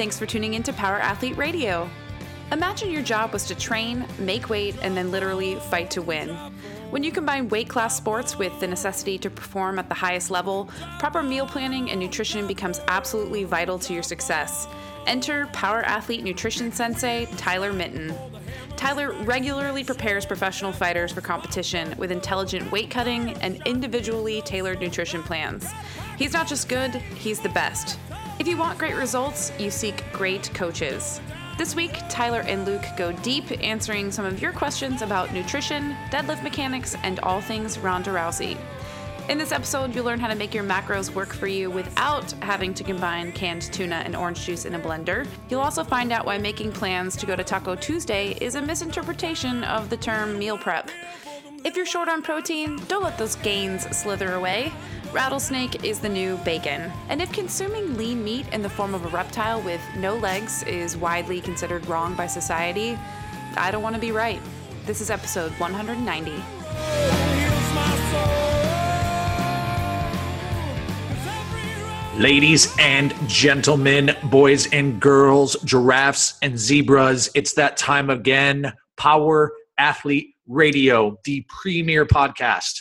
thanks for tuning in to Power Athlete Radio. Imagine your job was to train, make weight, and then literally fight to win. When you combine weight class sports with the necessity to perform at the highest level, proper meal planning and nutrition becomes absolutely vital to your success. Enter Power Athlete Nutrition Sensei Tyler Minton. Tyler regularly prepares professional fighters for competition with intelligent weight cutting and individually tailored nutrition plans. He's not just good, he's the best. If you want great results, you seek great coaches. This week, Tyler and Luke go deep answering some of your questions about nutrition, deadlift mechanics, and all things Ronda Rousey. In this episode, you'll learn how to make your macros work for you without having to combine canned tuna and orange juice in a blender. You'll also find out why making plans to go to Taco Tuesday is a misinterpretation of the term meal prep. If you're short on protein, don't let those gains slither away. Rattlesnake is the new bacon. And if consuming lean meat in the form of a reptile with no legs is widely considered wrong by society, I don't want to be right. This is episode 190. Ladies and gentlemen, boys and girls, giraffes and zebras, it's that time again. Power Athlete Radio, the premier podcast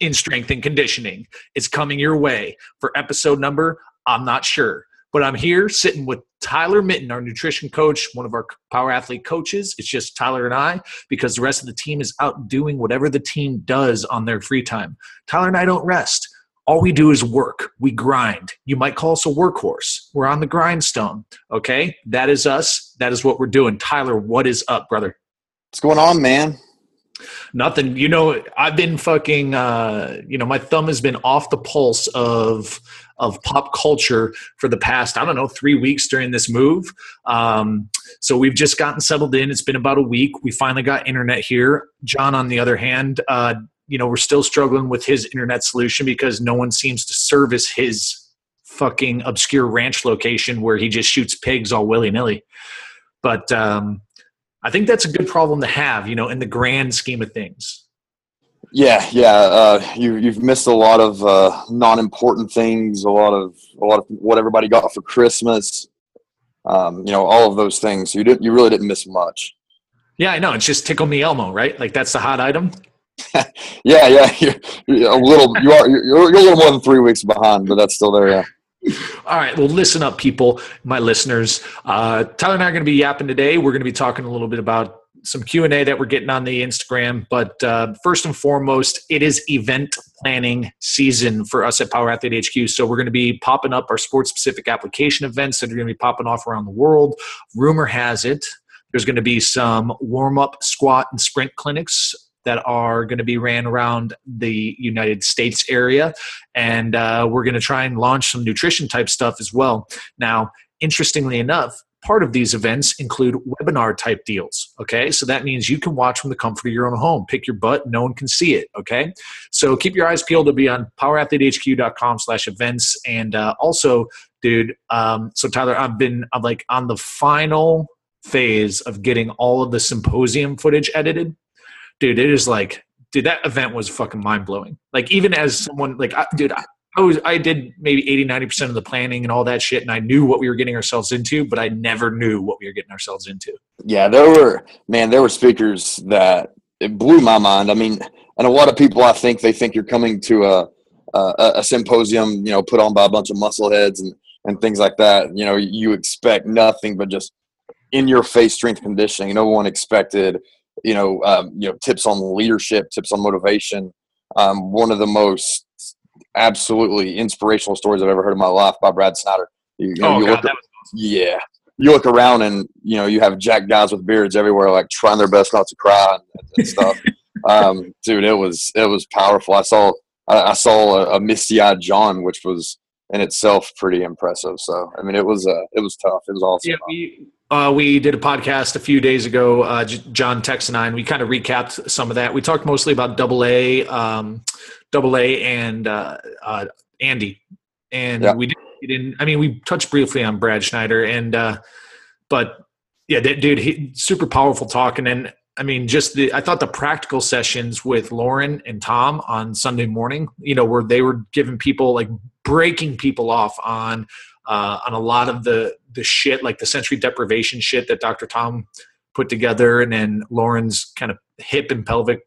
in strength and conditioning, is coming your way for episode number. I'm not sure, but I'm here sitting with Tyler Minton, our nutrition coach, one of our power athlete coaches. It's just Tyler and I because the rest of the team is out doing whatever the team does on their free time. Tyler and I don't rest all we do is work. We grind. You might call us a workhorse. We're on the grindstone. Okay. That is us. That is what we're doing. Tyler, what is up, brother? What's going on, man? Nothing. You know, I've been fucking uh, you know, my thumb has been off the pulse of of pop culture for the past, I don't know, three weeks during this move. Um, so we've just gotten settled in. It's been about a week. We finally got internet here. John, on the other hand, uh, you know we're still struggling with his internet solution because no one seems to service his fucking obscure ranch location where he just shoots pigs all willy-nilly but um, i think that's a good problem to have you know in the grand scheme of things yeah yeah uh, you, you've missed a lot of uh, non-important things a lot of a lot of what everybody got for christmas um, you know all of those things you didn't you really didn't miss much yeah i know it's just tickle me elmo right like that's the hot item yeah, yeah, you're, you're, a little. You are. You're, you're, a little more than three weeks behind, but that's still there. Yeah. All right. Well, listen up, people, my listeners. Uh, Tyler and I are going to be yapping today. We're going to be talking a little bit about some Q and A that we're getting on the Instagram. But uh, first and foremost, it is event planning season for us at Power Athlete HQ. So we're going to be popping up our sports specific application events that are going to be popping off around the world. Rumor has it there's going to be some warm up, squat, and sprint clinics that are going to be ran around the United States area. And uh, we're going to try and launch some nutrition type stuff as well. Now, interestingly enough, part of these events include webinar type deals okay? So that means you can watch from the comfort of your own home. Pick your butt no one can see it okay? So keep your eyes peeled. To be on powerathletehq.com slash events. And uh, also dude um, so tyler i've been i'm like on the final phase of getting all of the symposium footage edited dude, it is like, dude, that event was fucking mind blowing. Like, even as someone, like, I, dude, I, I was, I did maybe 80, 90% of the planning and all that shit, and I knew what we were getting ourselves into, but I never knew what we were getting ourselves into. Yeah, there were, man, there were speakers that it blew my mind. I mean, and a lot of people, I think, they think you're coming to a, a, a symposium, you know, put on by a bunch of muscle heads and, and things like that. You know, you expect nothing but just in your face strength conditioning. No one expected you know, um, you know, tips on leadership, tips on motivation. Um, one of the most absolutely inspirational stories I've ever heard in my life by Brad Snyder. You, you know, oh, you God, look, awesome. yeah, you look around and you know you have jack guys with beards everywhere, like trying their best not to cry and, and stuff. um, dude, it was it was powerful. I saw I, I saw a, a misty eyed John, which was in itself pretty impressive. So I mean, it was uh, it was tough. It was awesome. Yeah, we, uh, we did a podcast a few days ago. Uh, John Tex and I, and we kind of recapped some of that. We talked mostly about Double A, um, Double A, and uh, uh Andy, and yeah. we didn't, we didn't. I mean, we touched briefly on Brad Snyder, and uh, but yeah, that dude, he, super powerful talking, and then I mean, just the I thought the practical sessions with Lauren and Tom on Sunday morning, you know, where they were giving people like breaking people off on uh, on a lot of the the shit, like the sensory deprivation shit that Dr. Tom put together, and then Lauren's kind of hip and pelvic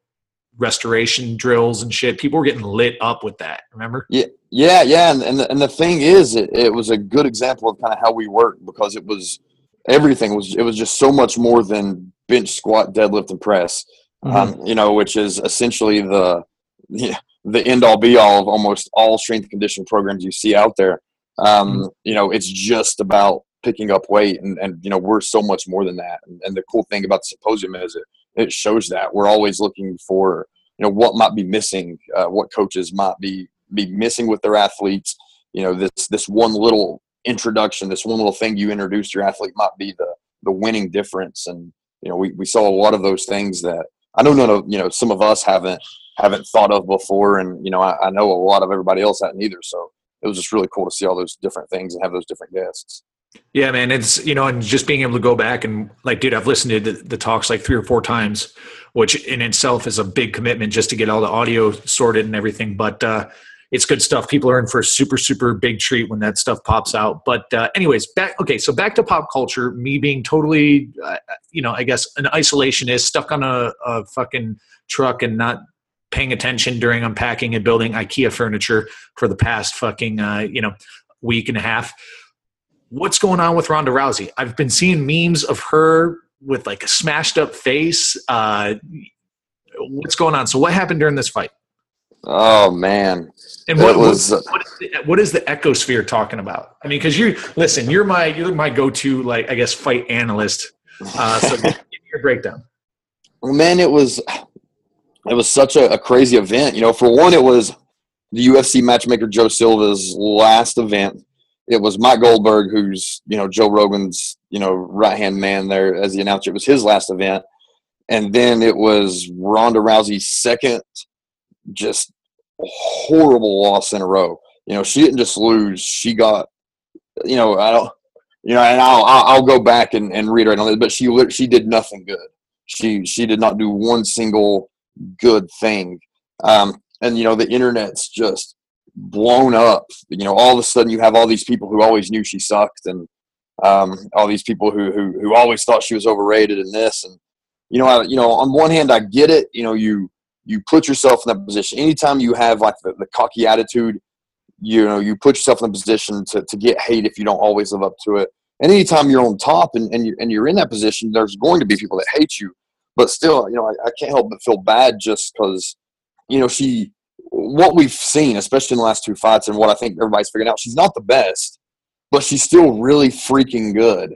restoration drills and shit. People were getting lit up with that. Remember? Yeah, yeah, yeah. And and the, and the thing is, it, it was a good example of kind of how we work because it was everything was it was just so much more than bench, squat, deadlift, and press. Mm-hmm. Um, you know, which is essentially the yeah, the end all be all of almost all strength conditioning programs you see out there. Um, mm-hmm. You know, it's just about picking up weight, and, and you know we're so much more than that. And, and the cool thing about the symposium is it it shows that we're always looking for you know what might be missing, uh, what coaches might be be missing with their athletes. You know, this this one little introduction, this one little thing you introduce your athlete might be the the winning difference. And you know, we, we saw a lot of those things that I don't know. You know, some of us haven't haven't thought of before, and you know, I, I know a lot of everybody else hadn't either. So it was just really cool to see all those different things and have those different guests. Yeah, man, it's you know, and just being able to go back and like, dude, I've listened to the, the, talks like three or four times, which in itself is a big commitment just to get all the audio sorted and everything. But uh, it's good stuff. People are in for a super, super big treat when that stuff pops out. But uh, anyways, back okay. So back to pop culture. Me being totally, uh, you know, I guess an isolationist, stuck on a, a fucking truck and not paying attention during unpacking and building IKEA furniture for the past fucking, uh, you know, week and a half. What's going on with Ronda Rousey? I've been seeing memes of her with like a smashed up face. Uh, what's going on? So what happened during this fight? Oh man! And what was what, what, is the, what is the ecosphere talking about? I mean, because you listen, you're my you're my go-to like I guess fight analyst. Uh, so give me your breakdown. Well, man, it was it was such a, a, crazy event. You know, for one, it was the UFC matchmaker Joe Silva's last event. It was Mike Goldberg, who's you know Joe Rogan's you know right hand man there as the announcer. It was his last event, and then it was Ronda Rousey's second just horrible loss in a row. You know, she didn't just lose; she got, you know, I don't, you know, and I'll I'll go back and, and reiterate on this, but she she did nothing good. She she did not do one single good thing. Um, and you know, the internet's just blown up. You know, all of a sudden you have all these people who always knew she sucked, and um, all these people who, who who always thought she was overrated and this and you know, I, you know, on one hand, I get it. You know, you you put yourself in that position. Anytime you have like the, the cocky attitude, you know, you put yourself in a position to, to get hate if you don't always live up to it. And anytime you're on top and, and, you, and you're in that position, there's going to be people that hate you. But still, you know, I, I can't help but feel bad just because, you know, she, what we've seen, especially in the last two fights and what I think everybody's figuring out, she's not the best, but she's still really freaking good.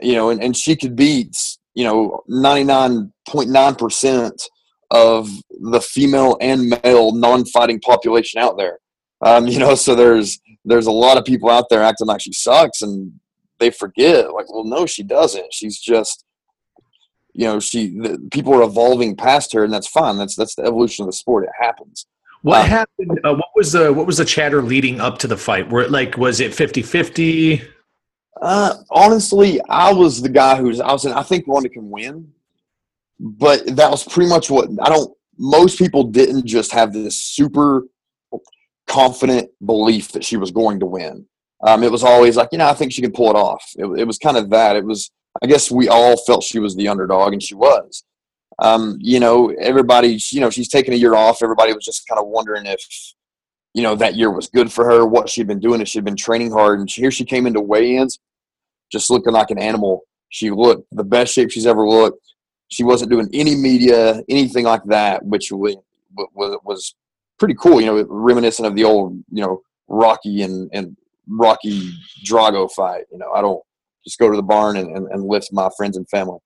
You know, and, and she could beat, you know, 99.9% of the female and male non-fighting population out there. Um, you know, so there's there's a lot of people out there acting like she sucks, and they forget like, well, no, she doesn't. She's just, you know, she the, people are evolving past her, and that's fine. That's that's the evolution of the sport. It happens. What um, happened? Uh, what was the what was the chatter leading up to the fight? Were it like was it 50-50? Uh, honestly, I was the guy who's I was. I think Ronda can win but that was pretty much what I don't. Most people didn't just have this super confident belief that she was going to win. Um, it was always like, you know, I think she can pull it off. It, it, was kind of that. It was, I guess we all felt she was the underdog, and she was. Um, you know, everybody, you know, she's taking a year off. Everybody was just kind of wondering if, you know, that year was good for her, what she'd been doing, if she'd been training hard. And here she came into weigh ins just looking like an animal. She looked the best shape she's ever looked. She wasn't doing any media, anything like that, which was was pretty cool. You know, reminiscent of the old, you know, Rocky and and Rocky Drago fight. You know, I don't just go to the barn and, and, and lift my friends and family.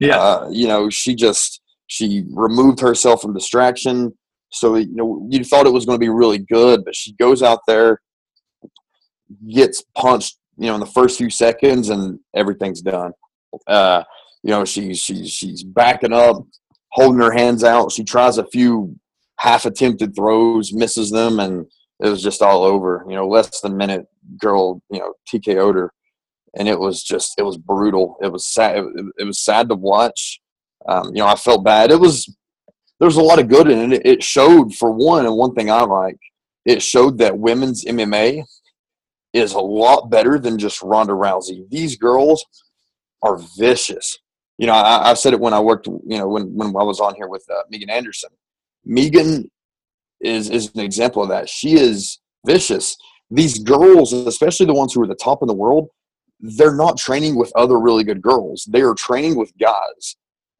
Yeah. Uh, you know, she just she removed herself from distraction. So you know, you thought it was going to be really good, but she goes out there, gets punched, you know, in the first few seconds, and everything's done. Uh, you know, she's she's she's backing up, holding her hands out. She tries a few half attempted throws, misses them, and it was just all over. You know, less than a minute, girl, you know, TKO'd her, and it was just it was brutal. It was sad. It, was sad to watch. Um, you know, I felt bad. It was there was a lot of good in it. It showed for one, and one thing I like, it showed that women's MMA is a lot better than just Ronda Rousey. These girls are vicious. You know, I, I said it when I worked. You know, when when I was on here with uh, Megan Anderson. Megan is is an example of that. She is vicious. These girls, especially the ones who are the top in the world, they're not training with other really good girls. They are training with guys.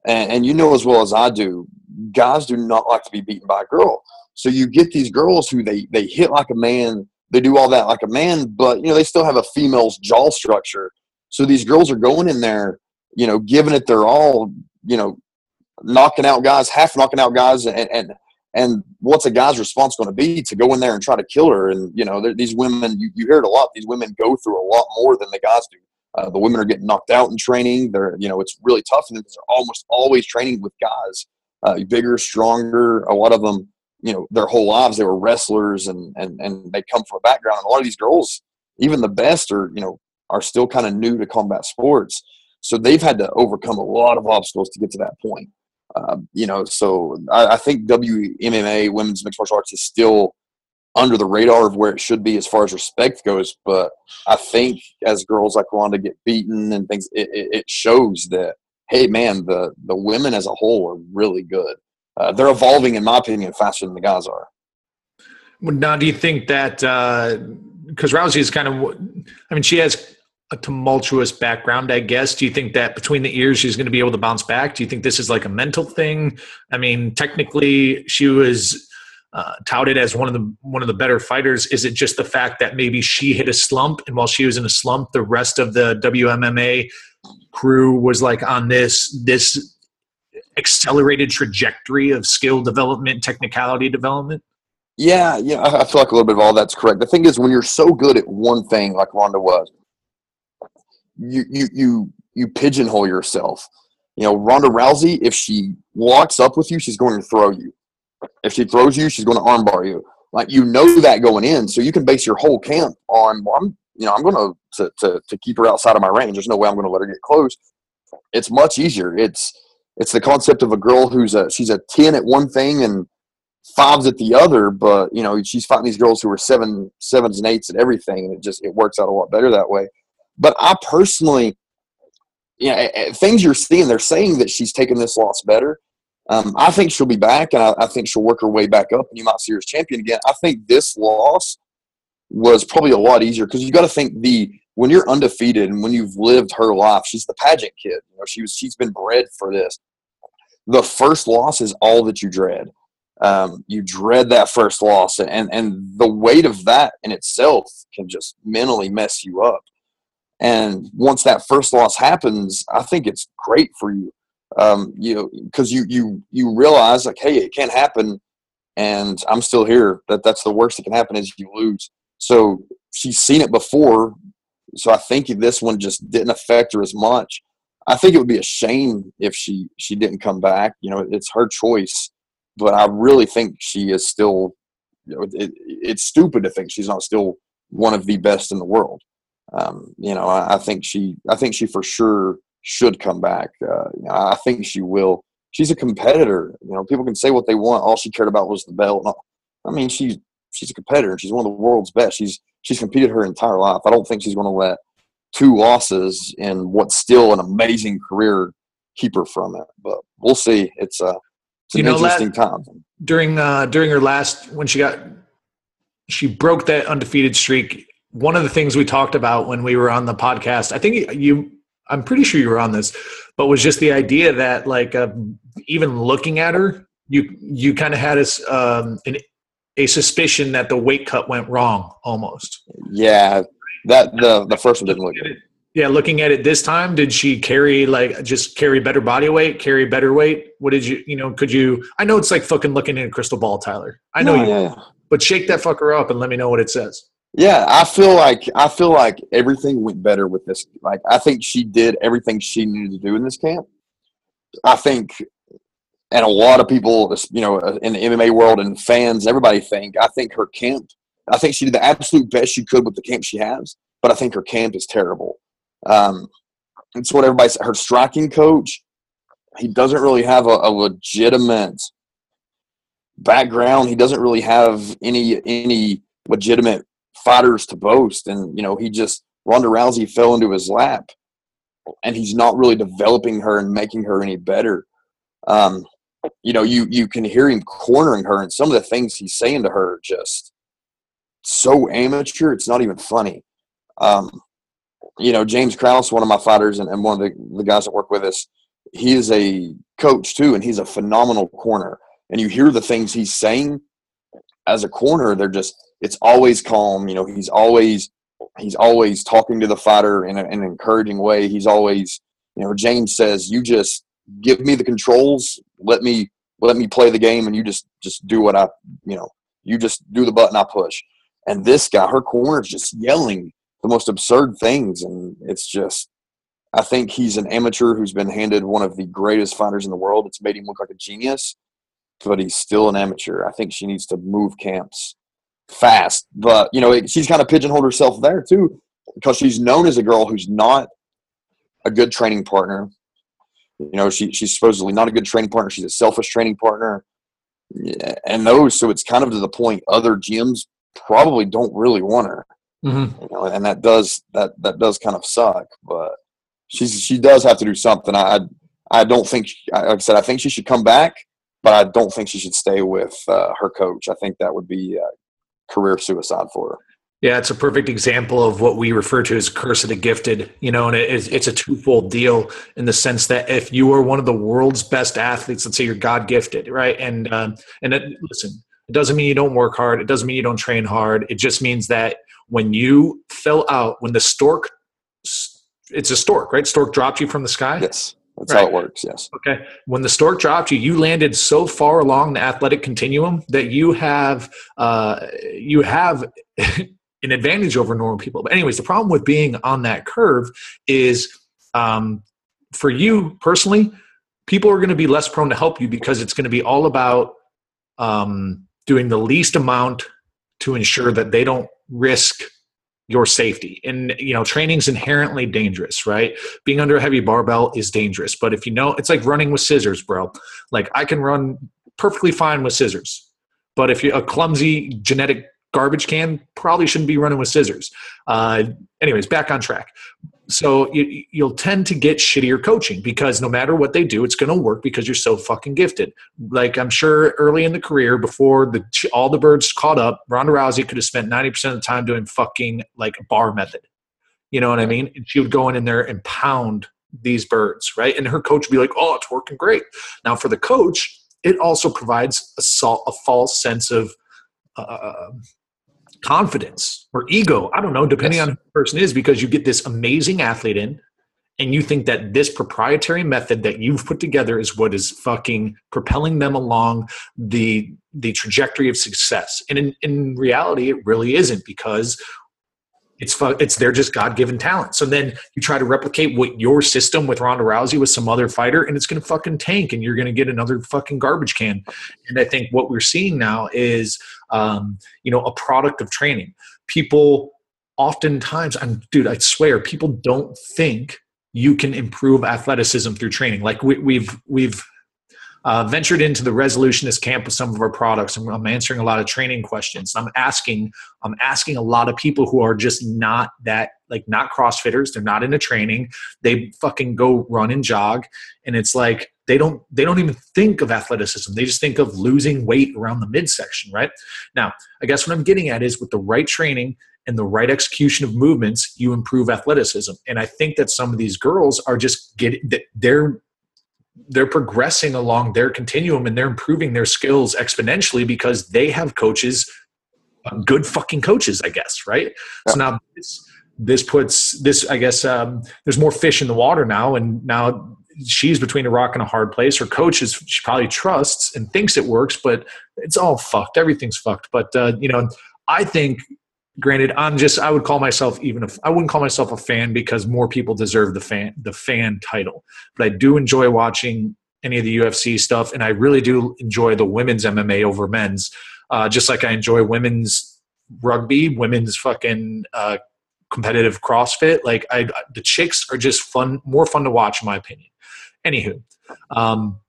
And, and you know as well as I do, guys do not like to be beaten by a girl. So you get these girls who they they hit like a man, they do all that like a man, but you know they still have a female's jaw structure. So these girls are going in there, you know, giving it their all, you know, knocking out guys, half knocking out guys, and and, and what's a guy's response going to be to go in there and try to kill her? And you know, these women, you, you hear it a lot. These women go through a lot more than the guys do. Uh, the women are getting knocked out in training. They're, you know, it's really tough and they're almost always training with guys, uh, bigger, stronger. A lot of them, you know, their whole lives they were wrestlers and and and they come from a background. And a lot of these girls, even the best, are you know, are still kind of new to combat sports. So they've had to overcome a lot of obstacles to get to that point. Uh, you know, so I, I think WMMA, women's mixed martial arts, is still under the radar of where it should be as far as respect goes. But I think as girls like Ronda get beaten and things, it, it shows that hey, man, the the women as a whole are really good. Uh, they're evolving, in my opinion, faster than the guys are. Now, do you think that because uh, Rousey is kind of, I mean, she has a tumultuous background, I guess. Do you think that between the ears she's going to be able to bounce back? Do you think this is like a mental thing? I mean, technically, she was uh, touted as one of the one of the better fighters. Is it just the fact that maybe she hit a slump, and while she was in a slump, the rest of the WMMA crew was like on this this accelerated trajectory of skill development, technicality development? Yeah, yeah, I feel like a little bit of all that's correct. The thing is, when you're so good at one thing, like Ronda was, you you you you pigeonhole yourself. You know, Ronda Rousey, if she walks up with you, she's going to throw you. If she throws you, she's going to armbar you. Like you know that going in, so you can base your whole camp on. Well, I'm you know I'm going to to to keep her outside of my range. There's no way I'm going to let her get close. It's much easier. It's it's the concept of a girl who's a she's a ten at one thing and fives at the other, but you know she's fighting these girls who are seven sevens and eights at everything, and it just it works out a lot better that way. But I personally, you know, things you're seeing, they're saying that she's taking this loss better. Um, I think she'll be back, and I, I, think she'll work her way back up, and you might see her as champion again. I think this loss was probably a lot easier because you got to think the when you're undefeated and when you've lived her life, she's the pageant kid. You know, she was she's been bred for this. The first loss is all that you dread. Um, you dread that first loss, and and the weight of that in itself can just mentally mess you up. And once that first loss happens, I think it's great for you. Um, you know, because you you you realize like, hey, it can't happen, and I'm still here. That that's the worst that can happen is you lose. So she's seen it before, so I think this one just didn't affect her as much. I think it would be a shame if she she didn't come back. You know, it's her choice, but I really think she is still. You know, it, it's stupid to think she's not still one of the best in the world um, you know, I, I, think she, I think she for sure should come back. Uh, you know, I think she will. She's a competitor. You know, people can say what they want. All she cared about was the belt. I mean, she's she's a competitor. She's one of the world's best. She's she's competed her entire life. I don't think she's going to let two losses in what's still an amazing career keep her from it. But we'll see. It's uh, it's an you know, interesting time. During uh, during her last when she got she broke that undefeated streak one of the things we talked about when we were on the podcast, I think you, I'm pretty sure you were on this, but was just the idea that like uh, even looking at her, you you kind of had a, um, an, a suspicion that the weight cut went wrong almost. Yeah, that the the first one didn't look good. Yeah, looking at it this time, did she carry like just carry better body weight, carry better weight? What did you, you know, could you? I know it's like fucking looking in a crystal ball, Tyler. I know no, you, yeah. but shake that fucker up and let me know what it says. Yeah, I feel like I feel like everything went better with this. Like I think she did everything she needed to do in this camp. I think, and a lot of people, you know, in the MMA world and fans, everybody think. I think her camp. I think she did the absolute best she could with the camp she has, but I think her camp is terrible. Um, it's what everybody. Her striking coach, he doesn't really have a, a legitimate background. He doesn't really have any any legitimate fighters to boast, and you know he just Ronda Rousey fell into his lap, and he's not really developing her and making her any better. Um, you know, you you can hear him cornering her, and some of the things he's saying to her just so amateur. It's not even funny. Um, you know, James Krause, one of my fighters, and, and one of the, the guys that work with us, he is a coach too, and he's a phenomenal corner. And you hear the things he's saying as a corner, they're just it's always calm. You know, he's always he's always talking to the fighter in, a, in an encouraging way. He's always, you know, James says, "You just give me the controls, let me let me play the game, and you just just do what I, you know, you just do the button I push." And this guy, her corner is just yelling the most absurd things, and it's just. I think he's an amateur who's been handed one of the greatest fighters in the world. It's made him look like a genius, but he's still an amateur. I think she needs to move camps fast. But you know, she's kind of pigeonholed herself there too, because she's known as a girl who's not a good training partner. You know, she she's supposedly not a good training partner. She's a selfish training partner, and those. So it's kind of to the point other gyms probably don't really want her. Mm-hmm. You know, and that does that that does kind of suck. But she's she does have to do something. I I don't think like I said I think she should come back, but I don't think she should stay with uh, her coach. I think that would be uh, career suicide for her. Yeah, it's a perfect example of what we refer to as curse of the gifted, you know, and it's, it's a twofold deal in the sense that if you are one of the world's best athletes, let's say you're God gifted, right? And, um, and it, listen, it doesn't mean you don't work hard. It doesn't mean you don't train hard. It just means that when you fill out, when the stork, it's a stork, right? Stork dropped you from the sky. Yes. That's right. how it works. Yes. Okay. When the stork dropped you, you landed so far along the athletic continuum that you have uh, you have an advantage over normal people. But anyways, the problem with being on that curve is um, for you personally, people are going to be less prone to help you because it's going to be all about um, doing the least amount to ensure that they don't risk your safety. And you know, training's inherently dangerous, right? Being under a heavy barbell is dangerous. But if you know, it's like running with scissors, bro. Like I can run perfectly fine with scissors. But if you're a clumsy genetic garbage can, probably shouldn't be running with scissors. Uh, anyways, back on track so you, will tend to get shittier coaching because no matter what they do, it's going to work because you're so fucking gifted. Like I'm sure early in the career, before the all the birds caught up, Ronda Rousey could have spent ninety percent of the time doing fucking like bar method. You know what I mean? And she would go in there and pound these birds, right? And her coach would be like, "Oh, it's working great." Now for the coach, it also provides a, a false sense of uh, confidence or ego. I don't know, depending yes. on who the person is, because you get this amazing athlete in and you think that this proprietary method that you've put together is what is fucking propelling them along the the trajectory of success. And in, in reality, it really isn't because it's it's they're just God given talent. So then you try to replicate what your system with Ronda Rousey with some other fighter, and it's going to fucking tank, and you're going to get another fucking garbage can. And I think what we're seeing now is, um, you know, a product of training. People oftentimes, I'm dude, I swear, people don't think you can improve athleticism through training. Like we, we've we've uh, ventured into the resolutionist camp with some of our products. I'm, I'm answering a lot of training questions. I'm asking, I'm asking a lot of people who are just not that, like not CrossFitters. They're not into training. They fucking go run and jog, and it's like they don't, they don't even think of athleticism. They just think of losing weight around the midsection, right? Now, I guess what I'm getting at is with the right training and the right execution of movements, you improve athleticism. And I think that some of these girls are just getting, that they're they're progressing along their continuum and they're improving their skills exponentially because they have coaches uh, good fucking coaches i guess right? Yeah. so now this, this puts this i guess um, there's more fish in the water now and now she's between a rock and a hard place. Her coach is she probably trusts and thinks it works but it's all fucked. Everything's fucked. But uh, you know i think granted i'm just i would call myself even if i wouldn't call myself a fan because more people deserve the fan the fan title. But i do enjoy watching any of the ufc stuff and i really do enjoy the women's mma over men's. Uh, just like i enjoy women's rugby women's fucking uh, competitive crossfit. Like I, the chicks are just fun more fun to watch in my opinion. Anywho um,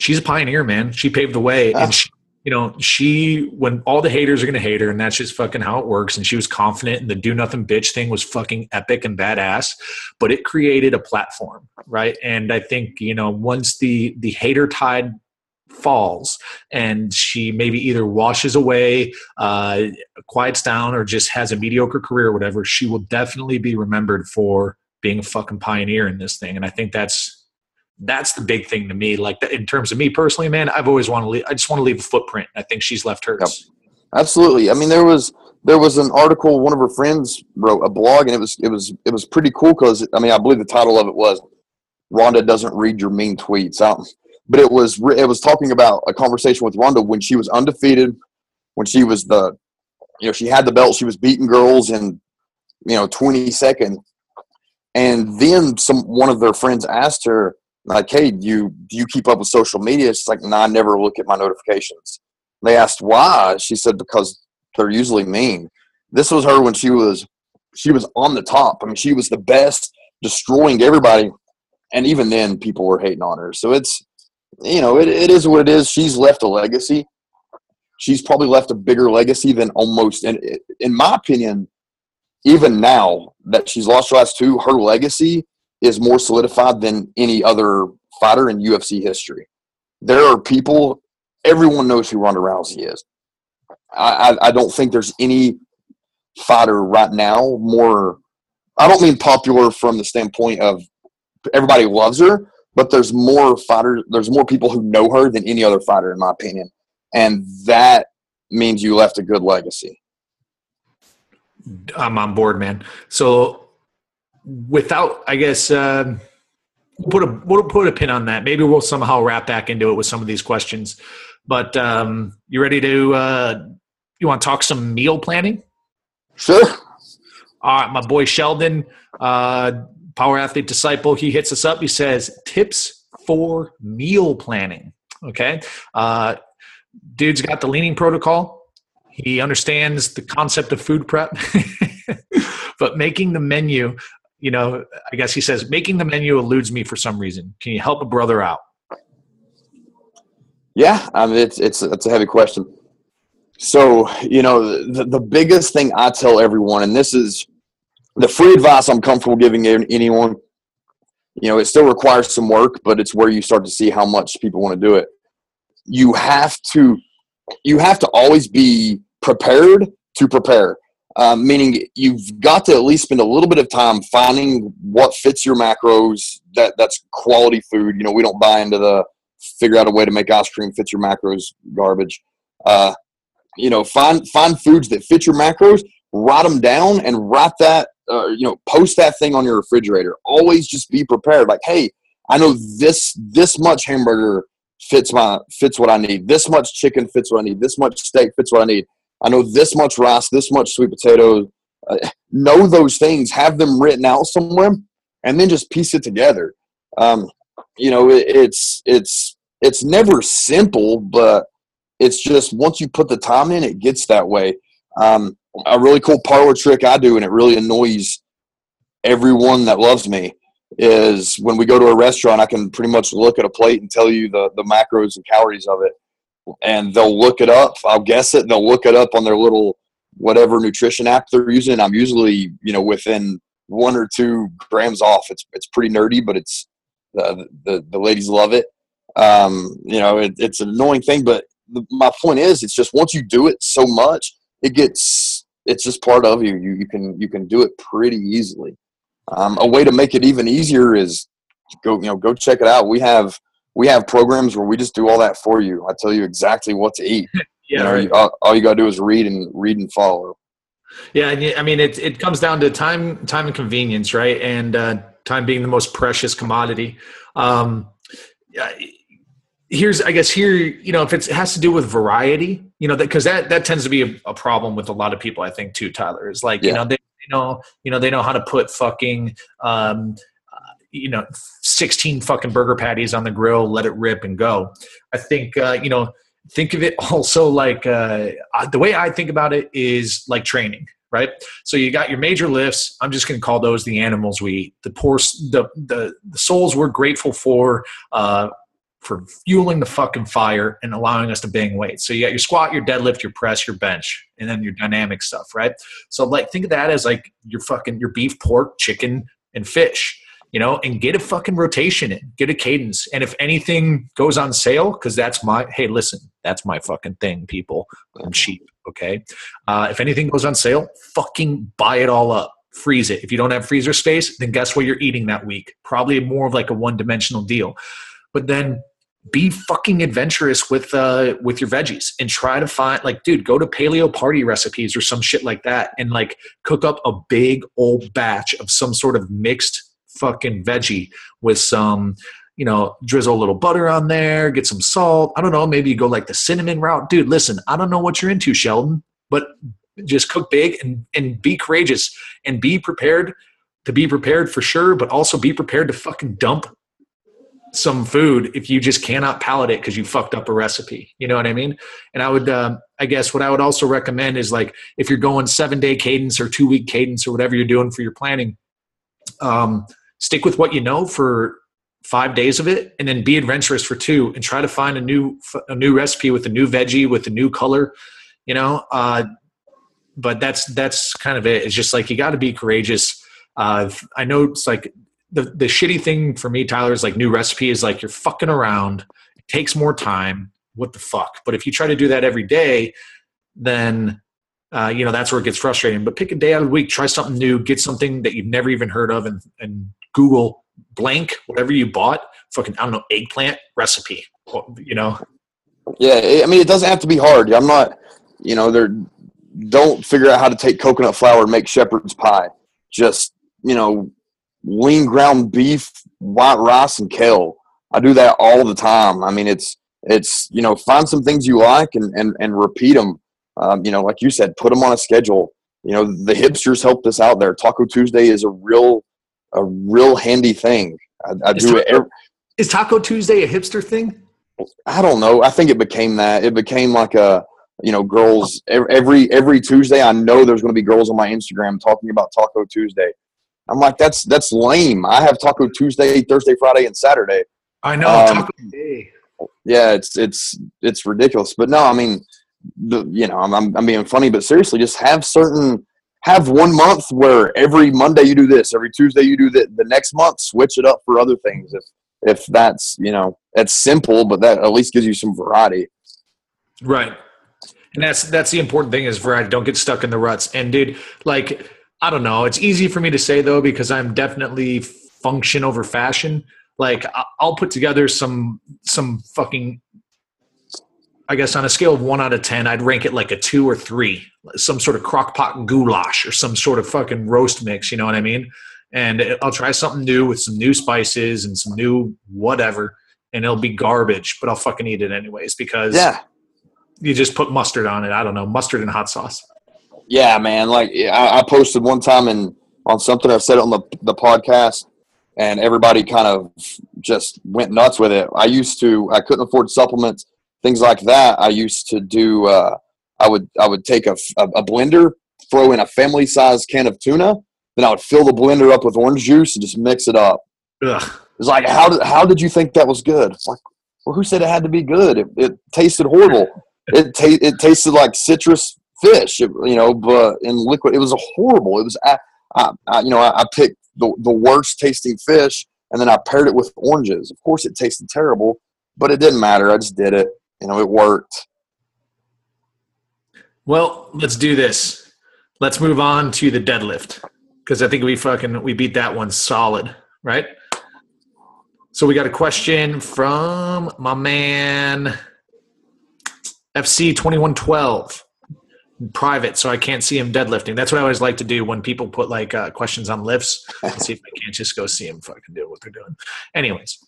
she's a pioneer man. She paved the way and she you know, she when all the haters are gonna hate her, and that's just fucking how it works. And she was confident, and the do nothing bitch thing was fucking epic and badass. But it created a platform, right? And I think you know once the the hater tide falls and she maybe either washes away uh, quiets down or just has a mediocre career or whatever she will definitely be remembered for being a fucking pioneer in this thing and i think that's that's the big thing to me. Like in terms of me personally, man, I've always wanted to leave. I just want to leave a footprint. I think she's left hers. Yep. Absolutely. I mean, there was there was an article one of her friends wrote a blog, and it was it was it was pretty cool because I mean, I believe the title of it was "Ronda doesn't read your mean tweets." Um, but it was it was talking about a conversation with Ronda when she was undefeated, when she was the you know she had the belt, she was beating girls in you know 20 seconds, and then some one of their friends asked her like, hey, do you do you keep up with social media? She's like, no, nah, I never look at my notifications. They asked why. She said because they're usually mean. This was her when she was she was on the top. I mean, she was the best, destroying everybody, and even then, people were hating on her. So it's you know, it, it is what it is. She's left a legacy. She's probably left a bigger legacy than almost, and in my opinion, even now that she's lost her last two, her legacy is more solidified than any other fighter in UFC history. There are people, everyone knows who Ronda Rousey is. I, I, I don't think there's any fighter right now more, I don't mean popular from the standpoint of everybody loves her, but there's more fighters, there's more people who know her than any other fighter, in my opinion. And that means you left a good legacy. I'm on board, man. So without, I guess, uh, put a we'll put a pin on that. Maybe we'll somehow wrap back into it with some of these questions. But um, you ready to? Uh, you want to talk some meal planning? Sure. All right, my boy Sheldon, uh, power athlete disciple, he hits us up. He says tips for meal planning. Okay, uh, dude's got the leaning protocol. He understands the concept of food prep, but making the menu you know, I guess he says, making the menu eludes me for some reason. Can you help a brother out? Yeah, I mean, it's it's it's a heavy question. So, you know, the, the biggest thing I tell everyone, and this is the free advice I'm comfortable giving anyone, you know, it still requires some work, but it's where you start to see how much people want to do it. You have to, you have to always be prepared to prepare. Um, meaning you've got to at least spend a little bit of time finding what fits your macros that that's quality food. You know we don't buy into the figure out a way to make ice cream fits your macros garbage. Uh, you know find find foods that fit your macros write them down and write that uh, you know post that thing on your refrigerator. Always just be prepared. Like hey i know this this much hamburger fits my fits what i need. This much chicken fits what i need. This much steak fits what i need I know this much rice, this much sweet potato. Uh, know those things, have them written out somewhere, and then just piece it together. Um, you know, it, it's it's it's never simple, but it's just once you put the time in, it gets that way. Um, a really cool parlor trick I do, and it really annoys everyone that loves me, is when we go to a restaurant, I can pretty much look at a plate and tell you the the macros and calories of it and they'll look it up. I'll guess it. They'll look it up on their little whatever nutrition app they're using. I'm usually you know within one or two grams off. It's it's pretty nerdy, but it's uh, the the ladies love it. Um, you know, it, it's an annoying thing, but the, my point is, it's just once you do it so much, it gets it's just part of you. You you can you can do it pretty easily. Um, a way to make it even easier is go you know go check it out. We have we have programs where we just do all that for you. I tell you exactly what to eat. yeah, you know, right. all, all, you got to do is read and read and follow. Yeah, I mean, it it comes down to time, time and convenience, right? And uh, time being the most precious commodity. Um, here's, I guess, here, you know, if it has to do with variety, you know, because that, that that tends to be a, a, problem with a lot of people. I think too, Tyler is like, yeah. you know, they you know, you know, they know how to put fucking. Um, you know 16 fucking burger patties on the grill let it rip and go. I think uh, you know think of it also like uh, the way i think about it is like training right? So you got your major lifts. I'm just going to call those the animals we eat. The poor the, the the souls we're grateful for uh, for fueling the fucking fire and allowing us to bang weights. So you got your squat, your deadlift, your press, your bench, and then your dynamic stuff, right? So like think of that as like your fucking your beef, pork, chicken, and fish, you know, and get a fucking rotation in, get a cadence. And if anything goes on sale, because that's my hey, listen, that's my fucking thing, people. I'm cheap, okay? Uh, if anything goes on sale, fucking buy it all up freeze it. If you don't have freezer space, then guess what you're eating that week? Probably more of like a one dimensional deal. But then be fucking adventurous with uh with your veggies and try to find like dude go to paleo party recipes or some shit like that and like cook up a big old batch of some sort of mixed fucking veggie with some you know drizzle a little butter on there get some salt i don't know maybe you go like the cinnamon route dude listen i don't know what you're into sheldon but just cook big and and be courageous and be prepared to be prepared for sure but also be prepared to fucking dump some food if you just cannot palate it because you fucked up a recipe. You know what I mean? And I would, um, I guess, what I would also recommend is like if you're going seven day cadence or two week cadence or whatever you're doing for your planning, um, stick with what you know for five days of it, and then be adventurous for two, and try to find a new a new recipe with a new veggie with a new color. You know, uh, but that's that's kind of it. It's just like you got to be courageous. Uh, I know it's like the the shitty thing for me, Tyler, is like new recipe is like you're fucking around. It takes more time. What the fuck? But if you try to do that every day, then uh, you know that's where it gets frustrating. But pick a day out of the week, try something new, get something that you've never even heard of, and and Google blank whatever you bought. Fucking I don't know eggplant recipe. You know. Yeah, I mean it doesn't have to be hard. I'm not. You know, there. Don't figure out how to take coconut flour and make shepherd's pie. Just you know, lean ground beef, white rice, and kale. I do that all the time. I mean, it's it's you know find some things you like and and and repeat them. Um, you know, like you said, put them on a schedule. You know, the hipsters helped us out there. Taco Tuesday is a real a real handy thing. I, I do Taco, it. Every, is Taco Tuesday a hipster thing? I don't know. I think it became that. It became like a you know girls every every Tuesday. I know there's going to be girls on my Instagram talking about Taco Tuesday. I'm like, that's that's lame. I have Taco Tuesday, Thursday, Friday, and Saturday. I know um, Taco Day. Yeah, it's it's it's ridiculous. But no, I mean, the, you know, I'm, I'm I'm being funny, but seriously, just have certain have one month where every Monday you do this, every Tuesday you do that. The next month, switch it up for other things. If if that's you know, it's simple, but that at least gives you some variety. Right. And that's that's the important thing is variety. Don't get stuck in the ruts. And dude, like I don't know. It's easy for me to say though because I'm definitely function over fashion. Like I'll put together some some fucking I guess on a scale of one out of ten, I'd rank it like a two or three, some sort of crock pot goulash or some sort of fucking roast mix. You know what I mean? And I'll try something new with some new spices and some new whatever, and it'll be garbage, but I'll fucking eat it anyways because yeah, you just put mustard on it. I don't know, mustard and hot sauce. Yeah, man. Like I, I posted one time and on something I said on the the podcast, and everybody kind of just went nuts with it. I used to I couldn't afford supplements, things like that. I used to do. Uh, I would I would take a, a, a blender, throw in a family size can of tuna, then I would fill the blender up with orange juice and just mix it up. Ugh. It's like how did how did you think that was good? It's like well, who said it had to be good? It, it tasted horrible. It ta- it tasted like citrus fish, you know, but in liquid, it was a horrible. It was, I, I, you know, I, I picked the, the worst tasting fish and then I paired it with oranges. Of course, it tasted terrible, but it didn't matter. I just did it. You know, it worked. Well, let's do this. Let's move on to the deadlift because I think we fucking we beat that one solid, right? So we got a question from my man FC twenty one twelve private so I can't see him deadlifting. That's what I always like to do when people put like uh, questions on lifts see if I can't just go see him can do what they're doing. Anyways,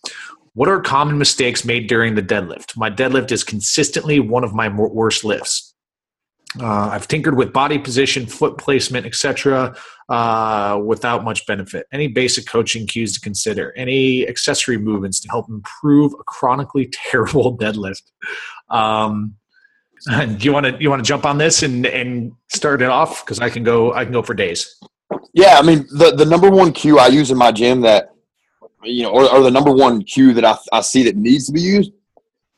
what are common mistakes made during the deadlift? My deadlift is consistently one of my worst lifts. Uh, I've tinkered with body position, foot placement, etc., uh, without much benefit. Any basic coaching cues to consider? Any accessory movements to help improve a chronically terrible deadlift? Um, do you want to you want to jump on this and and start it off because I can go I can go for days. Yeah, I mean the the number one cue I use in my gym that you know, or, or the number one cue that I, I see that needs to be used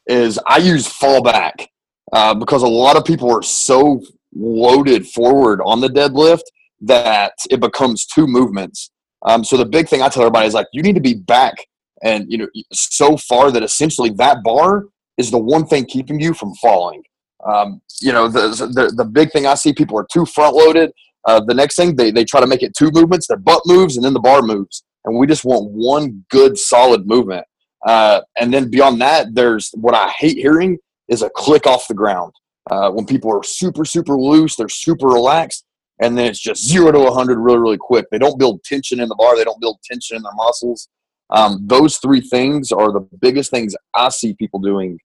is I use fallback uh, because a lot of people are so loaded forward on the deadlift that it becomes two movements. Um, so the big thing I tell everybody is like you need to be back and you know so far that essentially that bar is the one thing keeping you from falling. Um, you know the, the the big thing I see people are too front loaded. Uh, the next thing they they try to make it two movements. Their butt moves and then the bar moves, and we just want one good solid movement. Uh, and then beyond that, there's what I hate hearing is a click off the ground. Uh, when people are super, super loose, they're super relaxed, and then it's just zero to 100 really, really quick. They don't build tension in the bar, they don't build tension in their muscles. Um, those three things are the biggest things I see people doing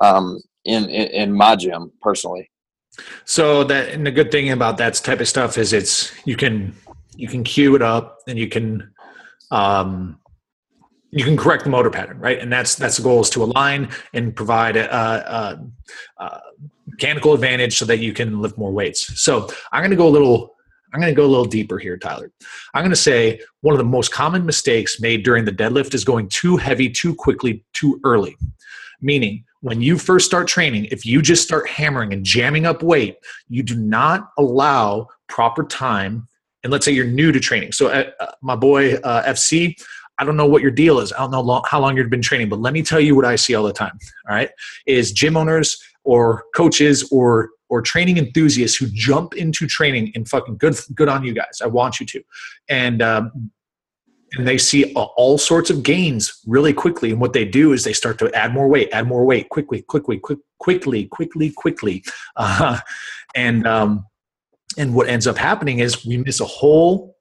um, in, in, in my gym personally. So that and the good thing about that type of stuff is it's you can you can cue it up and you can um, you can correct the motor pattern, right? And that's that's the goal is to align and provide a, a, a mechanical advantage so that you can lift more weights. So I'm going to go a little. I'm going to go a little deeper here, Tyler. I'm going to say one of the most common mistakes made during the deadlift is going too heavy, too quickly, too early. Meaning, when you first start training, if you just start hammering and jamming up weight, you do not allow proper time. And let's say you're new to training. So, uh, my boy uh, FC, I don't know what your deal is. I don't know how long you've been training, but let me tell you what I see all the time. All right, is gym owners or coaches or or training enthusiasts who jump into training and fucking good good on you guys. I want you to, and um, and they see all sorts of gains really quickly. And what they do is they start to add more weight, add more weight quickly, quickly, quick, quickly, quickly, quickly, uh, and um, and what ends up happening is we miss a whole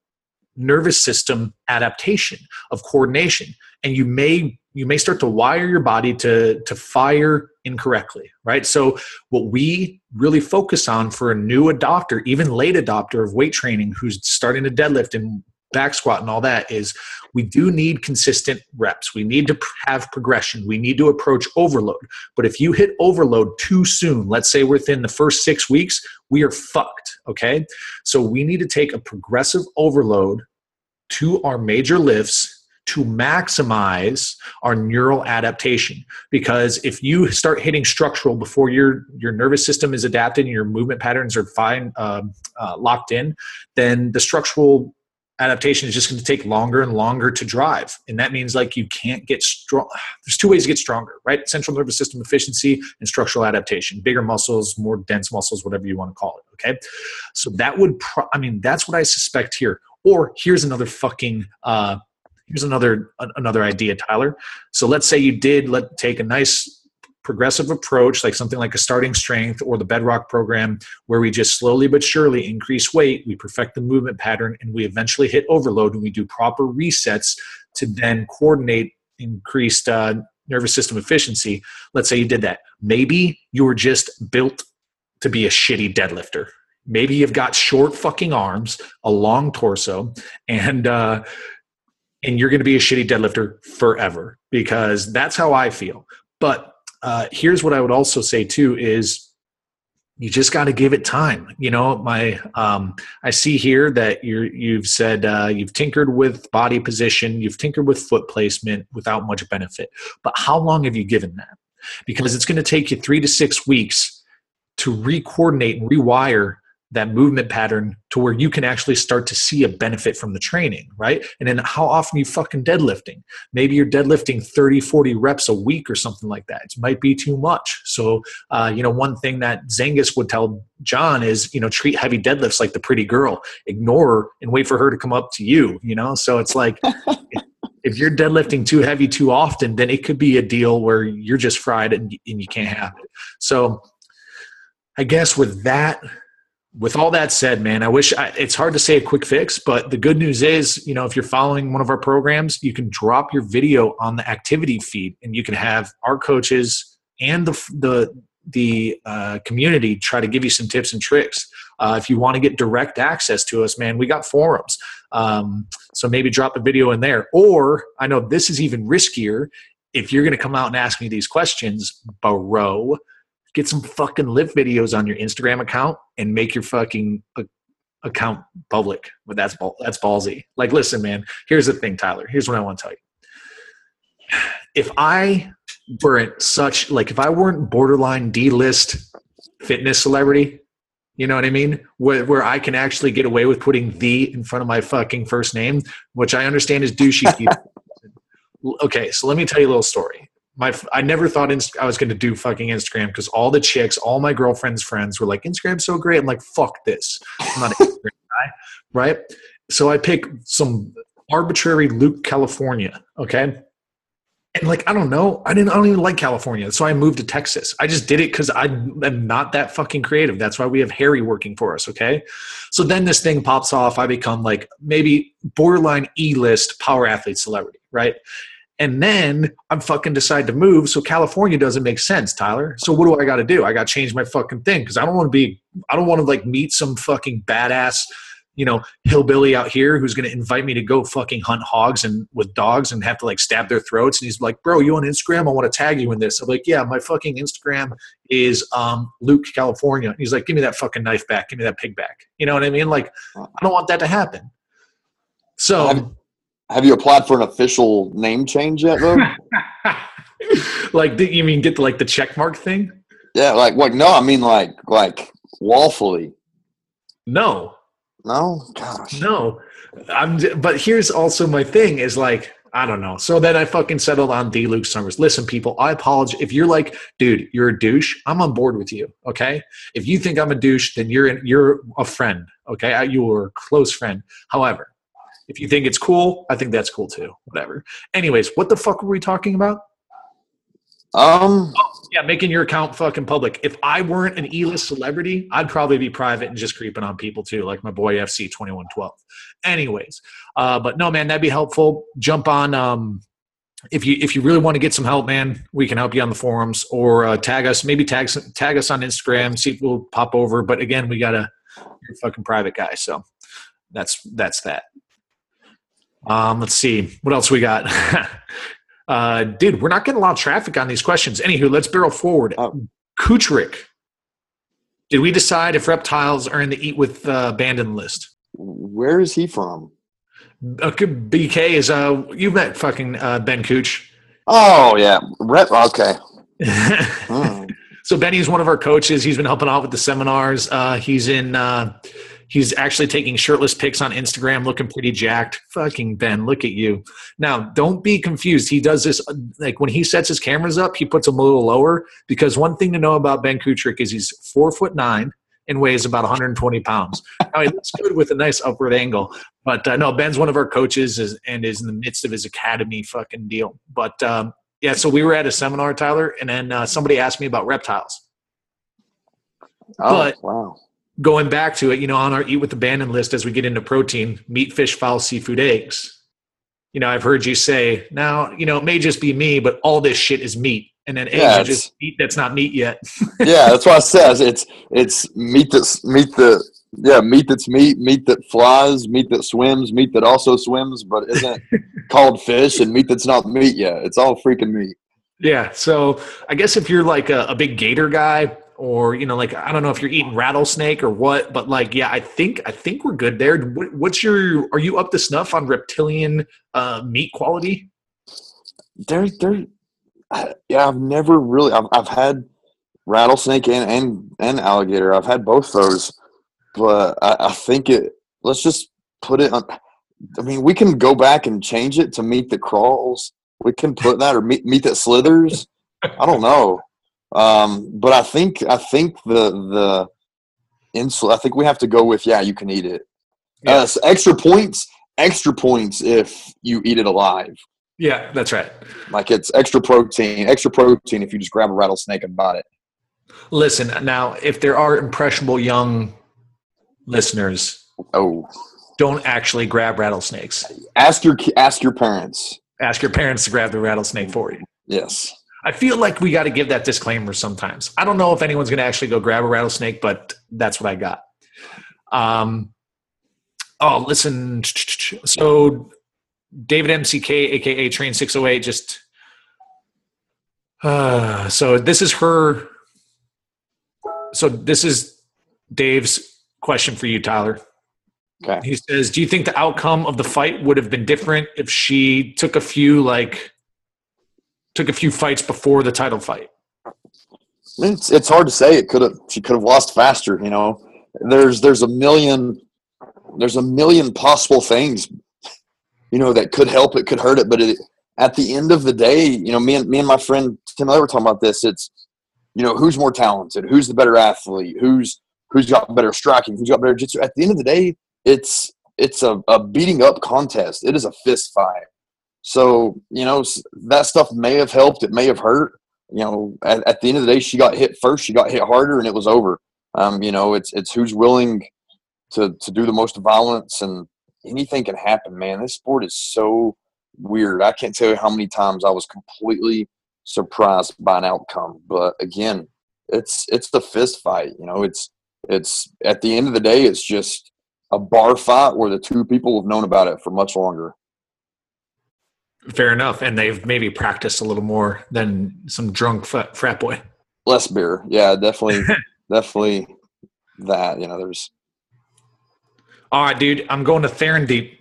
nervous system adaptation of coordination. And you may you may start to wire your body to to fire incorrectly right? So what we really focus on for a new adopter even late adopter of weight training who's starting to deadlift and back squat and all that is we do need consistent reps. We need to have progression. We need to approach overload. But if you hit overload too soon, let's say within the first six weeks, we are fucked. Okay. So we need to take a progressive overload to our major lifts to maximize our neural adaptation because if you start hitting structural before your your nervous system is adapted and your movement patterns are fine uh, uh, locked in then the structural adaptation is just going to take longer and longer to drive. And that means like you can't get strong there's two ways to get stronger right? Central nervous system efficiency and structural adaptation bigger muscles more dense muscles whatever you want to call it okay? So that would pro- i mean that's what i suspect here. Or here's another fucking uh here's another another idea tyler. So let's say you did let take a nice progressive approach, like something like a starting strength or the bedrock program, where we just slowly but surely increase weight, we perfect the movement pattern, and we eventually hit overload and we do proper resets to then coordinate increased uh, nervous system efficiency. Let's say you did that. Maybe you were just built to be a shitty deadlifter. Maybe you've got short fucking arms, a long torso, and uh, and you're going to be a shitty deadlifter forever because that's how I feel. But uh, here's what I would also say too is you just got to give it time. You know, my um, I see here that you you've said uh, you've tinkered with body position, you've tinkered with foot placement without much benefit. But how long have you given that? Because it's going to take you three to six weeks to re-coordinate and rewire that movement pattern to where you can actually start to see a benefit from the training, right? And then how often you fucking deadlifting? Maybe you're deadlifting 30, 40 reps a week or something like that. It might be too much. So, uh, you know, one thing that Zangus would tell John is, you know, treat heavy deadlifts like the pretty girl, ignore her and wait for her to come up to you, you know? So it's like, if you're deadlifting too heavy too often, then it could be a deal where you're just fried and, and you can't have it. So, I guess with that, with all that said, man, I wish I, it's hard to say a quick fix, but the good news is, you know, if you're following one of our programs, you can drop your video on the activity feed, and you can have our coaches and the the the uh, community try to give you some tips and tricks. Uh, if you want to get direct access to us, man, we got forums. Um, so maybe drop a video in there. Or I know this is even riskier. If you're going to come out and ask me these questions, bro, get some fucking live videos on your Instagram account and make your fucking uh, account public. But that's that's ballsy. Like, listen, man. Here's the thing, Tyler. Here's what I want to tell you. if I weren't such like if I weren't borderline D list fitness celebrity, you know what I mean? Where where I can actually get away with putting the in front of my fucking first name, which I understand is douchey. okay, so let me tell you a little story. My I never thought Inst- I was going to do fucking Instagram because all the chicks, all my girlfriend's friends were like, Instagram's so great. I'm like, fuck this. I'm not an Instagram guy, right? So I pick some arbitrary Luke, California. Okay and like I don't know, I didn't. I don't even like California, so I moved to Texas. I just did it because I am not that fucking creative. That's why we have Harry working for us. Okay, so then this thing pops off. I become like maybe borderline E list power athlete celebrity, right? And then I'm fucking decide to move. So California doesn't make sense, Tyler. So what do I got to do? I got to change my fucking thing because I don't want to be. I don't want to like meet some fucking badass you know hillbilly out here who's going to invite me to go fucking hunt hogs and with dogs and have to like stab their throats and he's like bro you on instagram i want to tag you in this i'm like yeah my fucking instagram is um, luke california and he's like give me that fucking knife back give me that pig back you know what i mean like i don't want that to happen so have, you applied for an official name change yet though like did you mean get the, like the check mark thing yeah like what no i mean like like lawfully no no, gosh. No, I'm. But here's also my thing is like I don't know. So then I fucking settled on D Luke Summers. Listen, people, I apologize if you're like, dude, you're a douche. I'm on board with you. Okay, if you think I'm a douche, then you're in, you're a friend. Okay, you're a close friend. However, if you think it's cool, I think that's cool too. Whatever. Anyways, what the fuck were we talking about? Um. Oh, yeah, making your account fucking public. If I weren't an E-list celebrity, I'd probably be private and just creeping on people too, like my boy FC twenty one twelve. Anyways, uh, but no, man, that'd be helpful. Jump on. Um, if you if you really want to get some help, man, we can help you on the forums or uh, tag us. Maybe tag tag us on Instagram. See if we'll pop over. But again, we got a fucking private guy, so that's that's that. Um, let's see what else we got. Uh, dude, we're not getting a lot of traffic on these questions. Anywho, let's barrel forward. Uh, Kucherick. Did we decide if reptiles are in the eat with uh, abandoned list? Where is he from? Uh, BK is uh you met fucking uh, Ben Cooch. Oh yeah, rep. Okay. mm. So Benny's one of our coaches. He's been helping out with the seminars. Uh, he's in uh, He's actually taking shirtless pics on Instagram, looking pretty jacked. Fucking Ben, look at you. Now, don't be confused. He does this like when he sets his cameras up, he puts them a little lower because one thing to know about Ben Kutrick is he's four foot nine and weighs about 120 pounds. Now he looks good with a nice upward angle, but uh, no, Ben's one of our coaches is, and is in the midst of his academy fucking deal. But um, yeah, so we were at a seminar, Tyler, and then uh, somebody asked me about reptiles. Oh, but, wow going back to it, you know, on our eat with abandon list as we get into protein, meat, fish, fowl, seafood, eggs. You know, I've heard you say now, you know, it may just be me, but all this shit is meat. And then eggs yeah, are just meat that's not meat yet. yeah, that's what I says. It's it's meat that's meat that yeah, meat that's meat, meat that flies, meat that swims, meat that also swims, but isn't called fish, and meat that's not meat yet. It's all freaking meat. Yeah. So I guess if you're like a, a big gator guy, or you know like i don't know if you're eating rattlesnake or what but like yeah i think i think we're good there. What's your are you up to snuff on reptilian uh, meat quality? There there yeah i've never really i've, I've had rattlesnake and, and and alligator. I've had both those but I, I think it let's just put it on i mean we can go back and change it to meet the crawls. We can put that or meet meat that slithers. I don't know um, but I think I think the the insul I think we have to go with yeah, you can eat it. Yeah. Uh, so extra points, extra points if you eat it alive. Yeah, that's right. Like it's extra protein, extra protein if you just grab a rattlesnake and bite it. Listen, now if there are impressionable young listeners, oh, don't actually grab rattlesnakes. Ask your ask your parents. Ask your parents to grab the rattlesnake for you. Yes. I feel like we got to give that disclaimer sometimes. I don't know if anyone's going to actually go grab a rattlesnake, but that's what I got. Um, oh, listen. So, David MCK, aka Train 608, just. Uh, so, this is her. So, this is Dave's question for you, Tyler. Okay. He says, Do you think the outcome of the fight would have been different if she took a few, like, took a few fights before the title fight? It's it's hard to say. It could have she could have lost faster. You know, there's there's a million there's a million possible things. You know that could help it, could hurt it, but it, at the end of the day, you know, me and me and my friend Tim I were talking about this. It's you know who's more talented, who's the better athlete, who's who's got better striking, who's got better jiu At the end of the day, it's it's a, a beating up contest. It is a fist fight. So you know that stuff may have helped. It may have hurt. You know, at, at the end of the day, she got hit first. She got hit harder, and it was over. Um, you know, it's it's who's willing to to do the most violence, and anything can happen. Man, this sport is so weird. I can't tell you how many times I was completely surprised by an outcome. But again, it's it's the fist fight. You know, it's it's at the end of the day, it's just a bar fight where the two people have known about it for much longer. Fair enough, and they've maybe practiced a little more than some drunk frat boy. Less beer, yeah, definitely, definitely that. You know, there's. All right, dude. I'm going to Theron Deep.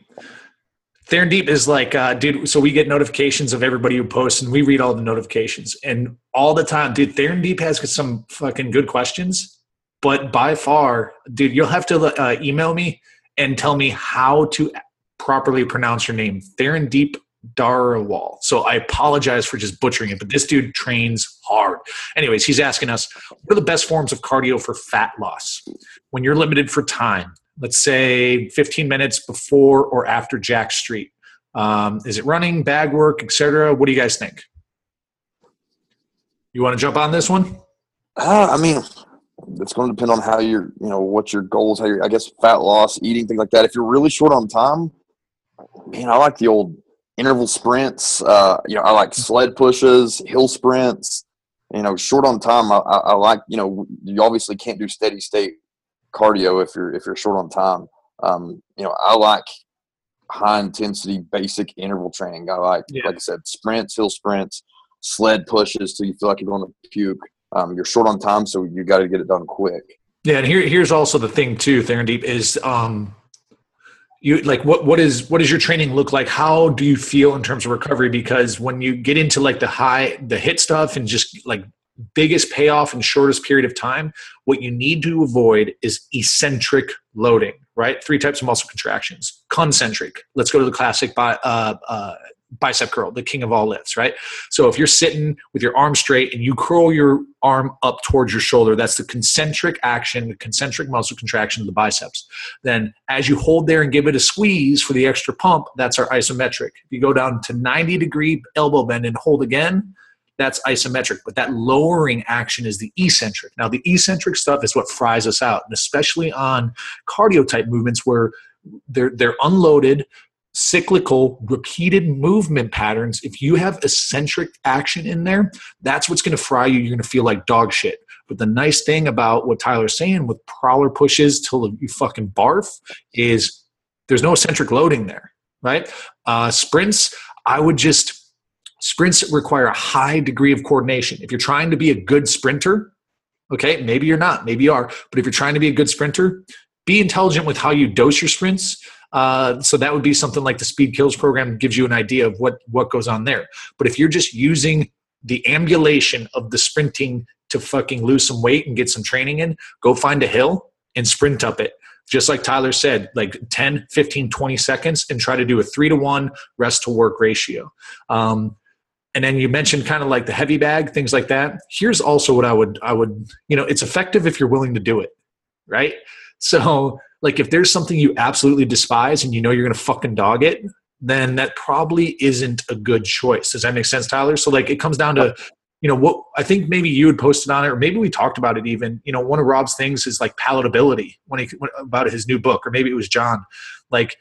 Theron Deep is like, uh, dude. So we get notifications of everybody who posts, and we read all the notifications, and all the time, dude. Theron Deep has some fucking good questions, but by far, dude, you'll have to uh, email me and tell me how to properly pronounce your name. Theron Deep Darwal. So I apologize for just butchering it, but this dude trains hard. Anyways, he's asking us what are the best forms of cardio for fat loss when you're limited for time? Let's say 15 minutes before or after Jacked Street. Um, is it running, bag work, etc.? What do you guys think? You want to jump on this one? Uh, I mean, it's going to depend on how you're, you know, what your goals, how you I guess, fat loss, eating, things like that. If you're really short on time, man, I like the old interval sprints. Uh, you know, I like sled pushes, hill sprints. You know, short on time. I, I, I, like. You know, you obviously can't do steady state cardio if you're if you're short on time. Um, you know, I like high intensity basic interval training. I like, yeah. like I said, sprints, hill sprints, sled pushes till you feel like you're going to puke. Um, you're short on time, so you got to get it done quick. Yeah, and here here's also the thing too, Theron Deep is um, you like what what is what does your training look like? How do you feel in terms of recovery? Because when you get into like the high the hit stuff and just like biggest payoff in shortest period of time what you need to avoid is eccentric loading right? Three types of muscle contractions. Concentric. Let's go to the classic by, uh, uh, bicep curl, the king of all lifts, right? So if you're sitting with your arm straight and you curl your arm up towards your shoulder, that's the concentric action, the concentric muscle contraction of the biceps. Then as you hold there and give it a squeeze for the extra pump, that's our isometric. If you go down to 90 degree elbow bend and hold again, that's isometric. But that lowering action is the eccentric. Now, the eccentric stuff is what fries us out, and especially on cardio type movements where they're they're unloaded cyclical repeated movement patterns if you have eccentric action in there that's what's going to fry you. You're going to feel like dog shit. But the nice thing about what tyler's saying with prowler pushes till you fucking barf is there's no eccentric loading there right? Uh, sprints i would just sprints require a high degree of coordination. If you're trying to be a good sprinter okay maybe you're not maybe you are but if you're trying to be a good sprinter be intelligent with how you dose your sprints uh, so that would be something like the Speed Kills program gives you an idea of what what goes on there. But if you're just using the ambulation of the sprinting to fucking lose some weight and get some training in, go find a hill and sprint up it. Just like Tyler said, like 10, 15, 20 seconds and try to do a three to one rest to work ratio. Um, and then you mentioned kind of like the heavy bag, things like that. Here's also what I would, I would, you know, it's effective if you're willing to do it, right? So like if there's something you absolutely despise and you know you're going to fucking dog it, then that probably isn't a good choice. Does that make sense, Tyler? So like it comes down to you know what I think maybe you had posted on it, or maybe we talked about it even. You know, one of Rob's things is like palatability when he about his new book, or maybe it was John. Like,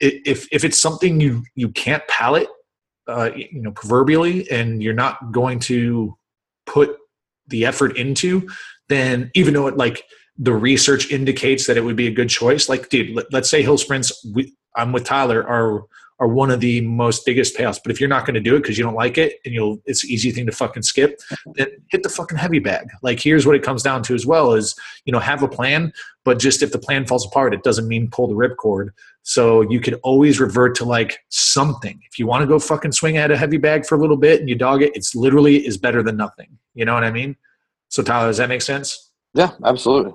if if it's something you you can't palate, uh, you know, proverbially, and you're not going to put the effort into, then even though it like the research indicates that it would be a good choice. Like, dude, let, us say hill sprints. We, I'm with Tyler. Are are one of the most biggest payoffs. But if you're not going to do it because you don't like it and you'll, it's an easy thing to fucking skip, then hit the fucking heavy bag. Like here's what it comes down to as well is, you know, have a plan, but just if the plan falls apart, it doesn't mean pull the ripcord. So you could always revert to like something. If you want to go fucking swing at a heavy bag for a little bit and you dog it, it's literally is better than nothing. You know what I mean? So Tyler, does that make sense? Yeah, absolutely.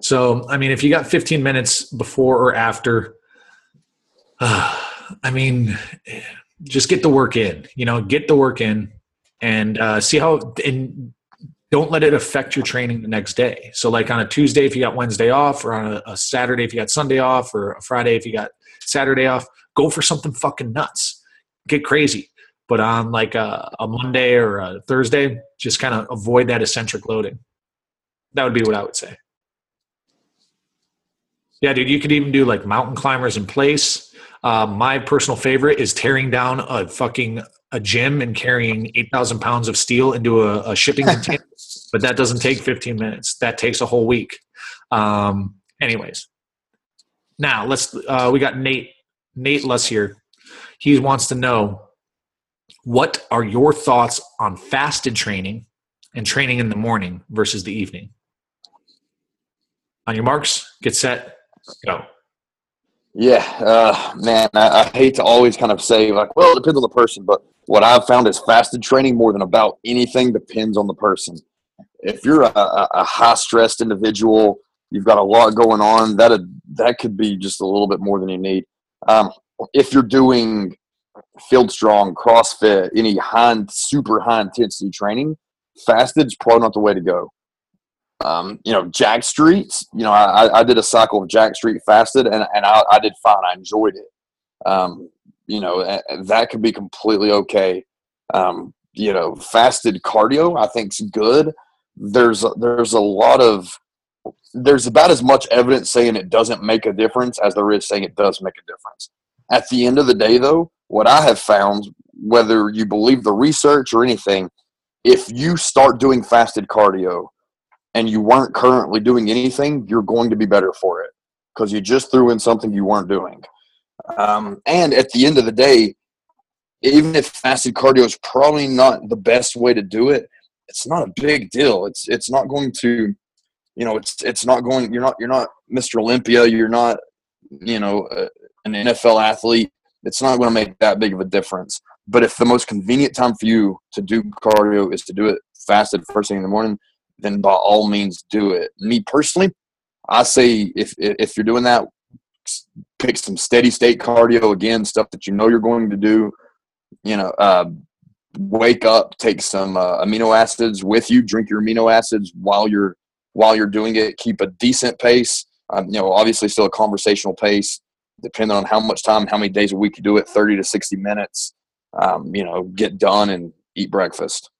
So, I mean, if you got 15 minutes before or after, uh, I mean, just get the work in. You know, get the work in, and uh, see how. And don't let it affect your training the next day. So, like on a Tuesday, if you got Wednesday off, or on a, a Saturday, if you got Sunday off, or a Friday, if you got Saturday off, go for something fucking nuts. Get crazy. But on like a, a Monday or a Thursday, just kind of avoid that eccentric loading. That would be what I would say. Yeah, dude, you could even do like mountain climbers in place. Uh, my personal favorite is tearing down a fucking a gym and carrying 8,000 pounds of steel into a, a shipping container. but that doesn't take 15 minutes. That takes a whole week. Um, anyways, now let's, uh, we got Nate, Nate Luss here. He wants to know what are your thoughts on fasted training and training in the morning versus the evening? On your marks, get set, go. Yeah, uh, man, I, I, hate to always kind of say like, well, it depends on the person, but what I've found is fasted training more than about anything depends on the person. If you're a, a high stressed individual, you've got a lot going on, that that could be just a little bit more than you need. Um, if you're doing field strong, CrossFit, any high, super high intensity training, fasted is probably not the way to go. Um, you know, Jacked Streets, you know, I, I did a cycle of Jacked Street fasted and, and I, I did fine. I enjoyed it. Um, you know, that could be completely okay. Um, you know, fasted cardio, I think is good. There's, there's a lot of, there's about as much evidence saying it doesn't make a difference as there is saying it does make a difference. At the end of the day, though, what I have found, whether you believe the research or anything, if you start doing fasted cardio and you weren't currently doing anything, you're going to be better for it because you just threw in something you weren't doing. Um, and at the end of the day, even if fasted cardio is probably not the best way to do it, it's not a big deal. It's it's not going to, you know, it's it's not going. You're not you're not Mr. Olympia. You're not, you know, uh, an NFL athlete. It's not going to make that big of a difference. But if the most convenient time for you to do cardio is to do it fasted first thing in the morning, then by all means do it. Me personally, I say if if you're doing that, pick some steady state cardio again, stuff that you know you're going to do. You know, uh, wake up, take some uh, amino acids with you, drink your amino acids while you're while you're doing it. Keep a decent pace. Um, you know, obviously still a conversational pace, depending on how much time, how many days a week you do it, 30 to 60 minutes. Um, you know, get done and eat breakfast.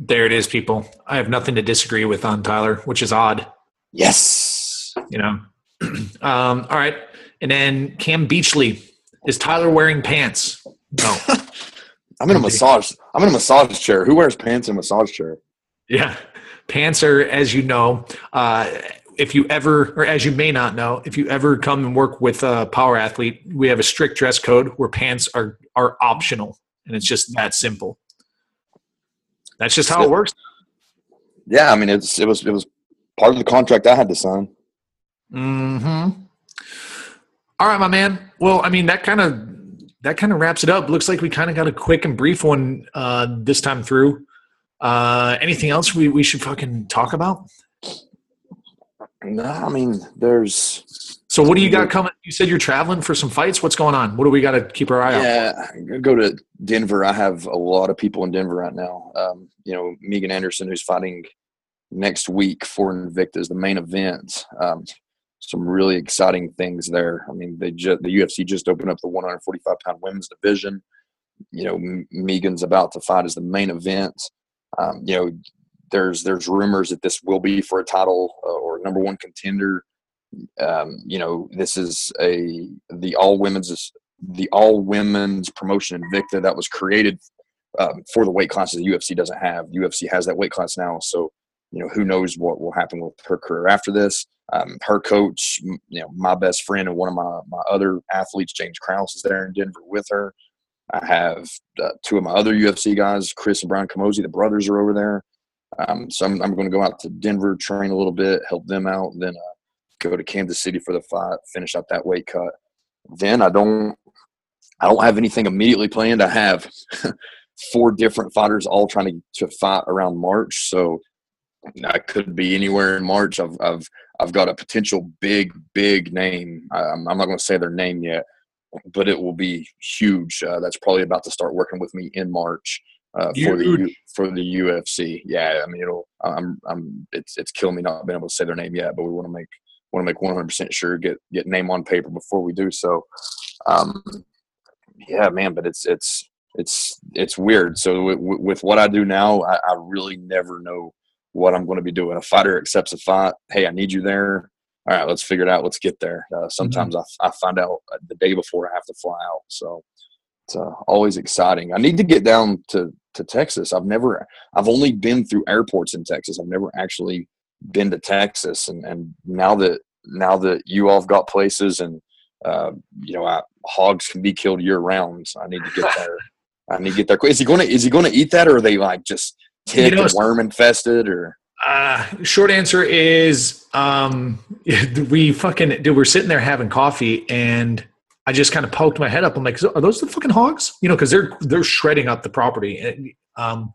There it is, people. I have nothing to disagree with on Tyler, which is odd. Yes. You know. um, all right. And then Cam Beachley. Is Tyler wearing pants? No. I'm in a massage. I'm in a massage chair. Who wears pants in a massage chair? Yeah. Pants are, as you know, uh, if you ever, or as you may not know, if you ever come and work with a power athlete, we have a strict dress code where pants are are optional, and it's just that simple. That's just how it works. Yeah, I mean, it's it was it was part of the contract I had to sign. Hmm. All right, my man. Well, I mean, that kind of that kind of wraps it up. Looks like we kind of got a quick and brief one uh, this time through. Uh, anything else we, we should fucking talk about? No, I mean, there's. So, what do you got coming? You said you're traveling for some fights. What's going on? What do we got to keep our eye on? Yeah, go to Denver. I have a lot of people in Denver right now. Um, you know, Megan Anderson, who's fighting next week for Invicta, is the main event. Um, some really exciting things there. I mean, they just the UFC just opened up the 145 pound women's division. You know, Megan's about to fight as the main event. Um, you know, there's there's rumors that this will be for a title uh, or number one contender. Um, you know, this is a the all women's the all women's promotion Invicta that was created um, for the weight classes UFC doesn't have. UFC has that weight class now, so you know who knows what will happen with her career after this. um, her coach, you know, my best friend and one of my, my other athletes, James Krause, is there in Denver with her. I have uh, two of my other UFC guys, Chris and Brian Camozzi, the brothers are over there. Um, so I'm, I'm going to go out to Denver, train a little bit, help them out, then uh, go to Kansas City for the fight, finish up that weight cut. Then I don't, I don't have anything immediately planned. I have four different fighters all trying to, to fight around March. So I could be anywhere in March. I've, I've, I've got a potential big, big name. I'm, I'm not going to say their name yet, but it will be huge. Uh, that's probably about to start working with me in March uh, for the for the UFC. Yeah, I mean, it'll. I'm. I'm. It's it's killing me not being able to say their name yet, but we want to make want to make 100 percent sure get get name on paper before we do so. Um, yeah, man, but it's it's it's it's weird. So with, with what I do now, I, I really never know what I'm going to be doing. A fighter accepts a fight. Hey, I need you there. All right, let's figure it out. Let's get there. Uh, sometimes mm-hmm. I, I find out the day before I have to fly out. So it's uh, always exciting. I need to get down to to Texas. I've never. I've only been through airports in Texas. I've never actually been to Texas. And and now that now that you all have got places and uh, you know I, hogs can be killed year round. So I need to get there. I need to get there. Is he going to is he going to eat that or are they like just tick you know, and worm infested or? Uh, short answer is um, we fucking dude, we're sitting there having coffee and I just kind of poked my head up. I'm like, are those the fucking hogs? You know, because they're they're shredding up the property. And, um,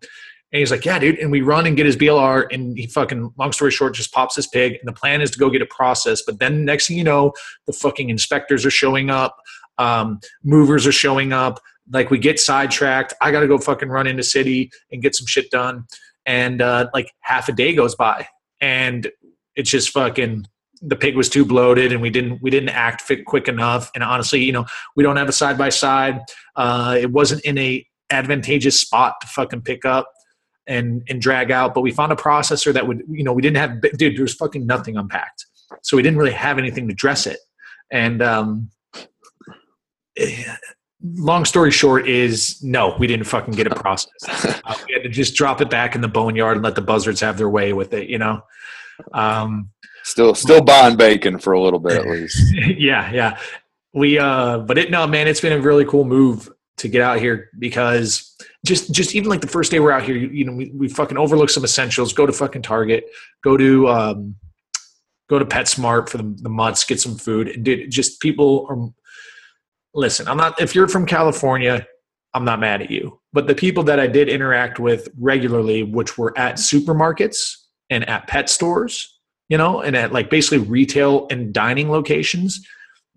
and he's like, yeah, dude. And we run and get his BLR, and he fucking, long story short, just pops his pig. And the plan is to go get it processed. But then next thing you know, the fucking inspectors are showing up, um, movers are showing up. Like we get sidetracked. I got to go fucking run into city and get some shit done. And uh, like half a day goes by, and it's just fucking the pig was too bloated and we didn't we didn't act quick enough and honestly you know we don't have a side by side it wasn't in a advantageous spot to fucking pick up and and drag out but we found a processor that would you know we didn't have dude there was fucking nothing unpacked so we didn't really have anything to dress it and um long story short is no we didn't fucking get it processed uh, we had to just drop it back in the boneyard and let the buzzards have their way with it you know um Still, still buying bacon for a little bit at least. yeah, yeah. We, uh, but it, no, man, it's been a really cool move to get out here because just, just even like the first day we're out here, you, you know, we, we fucking overlook some essentials, go to fucking Target, go to, um, go to PetSmart for the, the mutts, get some food. Dude, just people are, listen, I'm not, if you're from California, I'm not mad at you. But the people that I did interact with regularly, which were at supermarkets and at pet stores, you know, and at like basically retail and dining locations,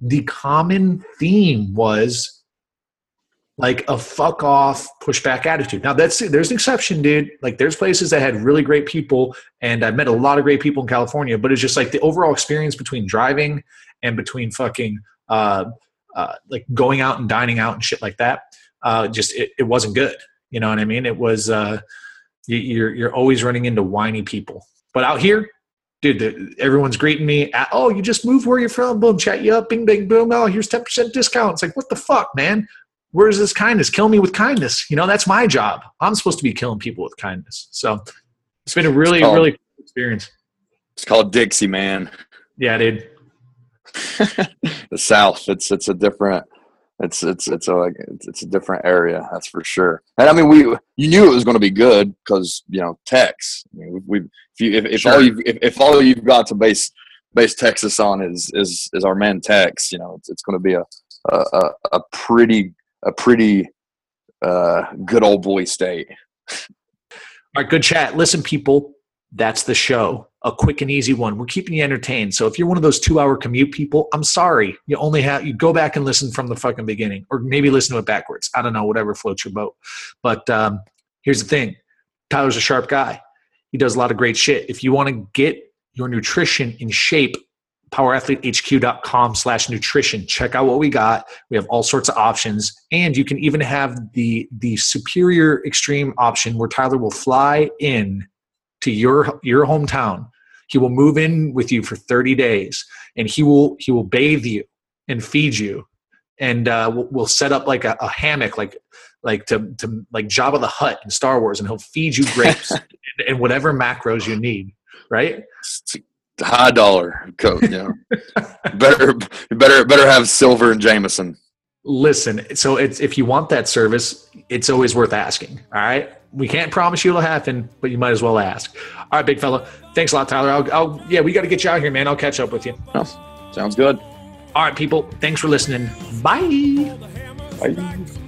the common theme was like a fuck off pushback attitude. Now that's there's an exception, dude. Like there's places that had really great people, and I met a lot of great people in California. But it's just like the overall experience between driving and between fucking uh, uh, like going out and dining out and shit like that. Uh, just it, it wasn't good. You know what I mean? It was uh, you're you're always running into whiny people. But out here, dude, the, everyone's greeting me. At, oh, you just moved where you're from. Boom, chat you up. Bing, bing, boom. Oh, here's 10% discount. It's like, what the fuck, man? Where's this kindness? Kill me with kindness. You know, that's my job. I'm supposed to be killing people with kindness. So it's been a really, called, really cool experience. It's called Dixie, man. Yeah, dude. the South. It's it's a different it's it's it's a like it's, it's a different area that's for sure and i mean we you knew it was going to be good because you know tex I mean, we, if you if, if sure. all you if, if all you've got to base base texas on is is is our man tex you know it's, it's going to be a, a a pretty a pretty uh good old boy state all right good chat listen people that's the show a quick and easy one. We're keeping you entertained. So if you're one of those two hour commute people, I'm sorry. You only have, you go back and listen from the fucking beginning or maybe listen to it backwards. I don't know, whatever floats your boat. But um, here's the thing Tyler's a sharp guy. He does a lot of great shit. If you want to get your nutrition in shape, powerathletehq.com slash nutrition. Check out what we got. We have all sorts of options. And you can even have the the superior extreme option where Tyler will fly in to your your hometown. He will move in with you for 30 days, and he will he will bathe you and feed you, and uh, we'll, we'll, set up like a, a, hammock, like like to to like Jabba the Hutt in Star Wars, and he'll feed you grapes and, and, whatever macros you need. Right? High dollar coat. Yeah, better better better have silver and Jameson. Listen, so it's if you want that service, it's always worth asking. All right, we can't promise you it'll happen, but you might as well ask. All right, big fella. Thanks a lot, Tyler. I'll, I'll yeah, we got to get you out here, man. I'll catch up with you. Oh, sounds good. All right, people. Thanks for listening. Bye. Bye.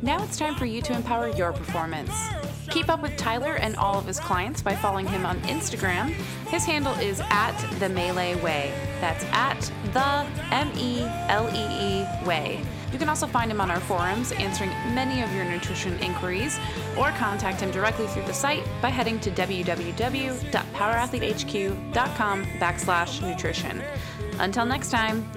Now it's time for you to empower your performance. Keep up with Tyler and all of his clients by following him on Instagram. His handle is at the Melee Way. That's at the M E L E E Way. You can also find him on our forums answering many of your nutrition inquiries or contact him directly through the site by heading to www.powerathletehq.com backslash nutrition. Until next time,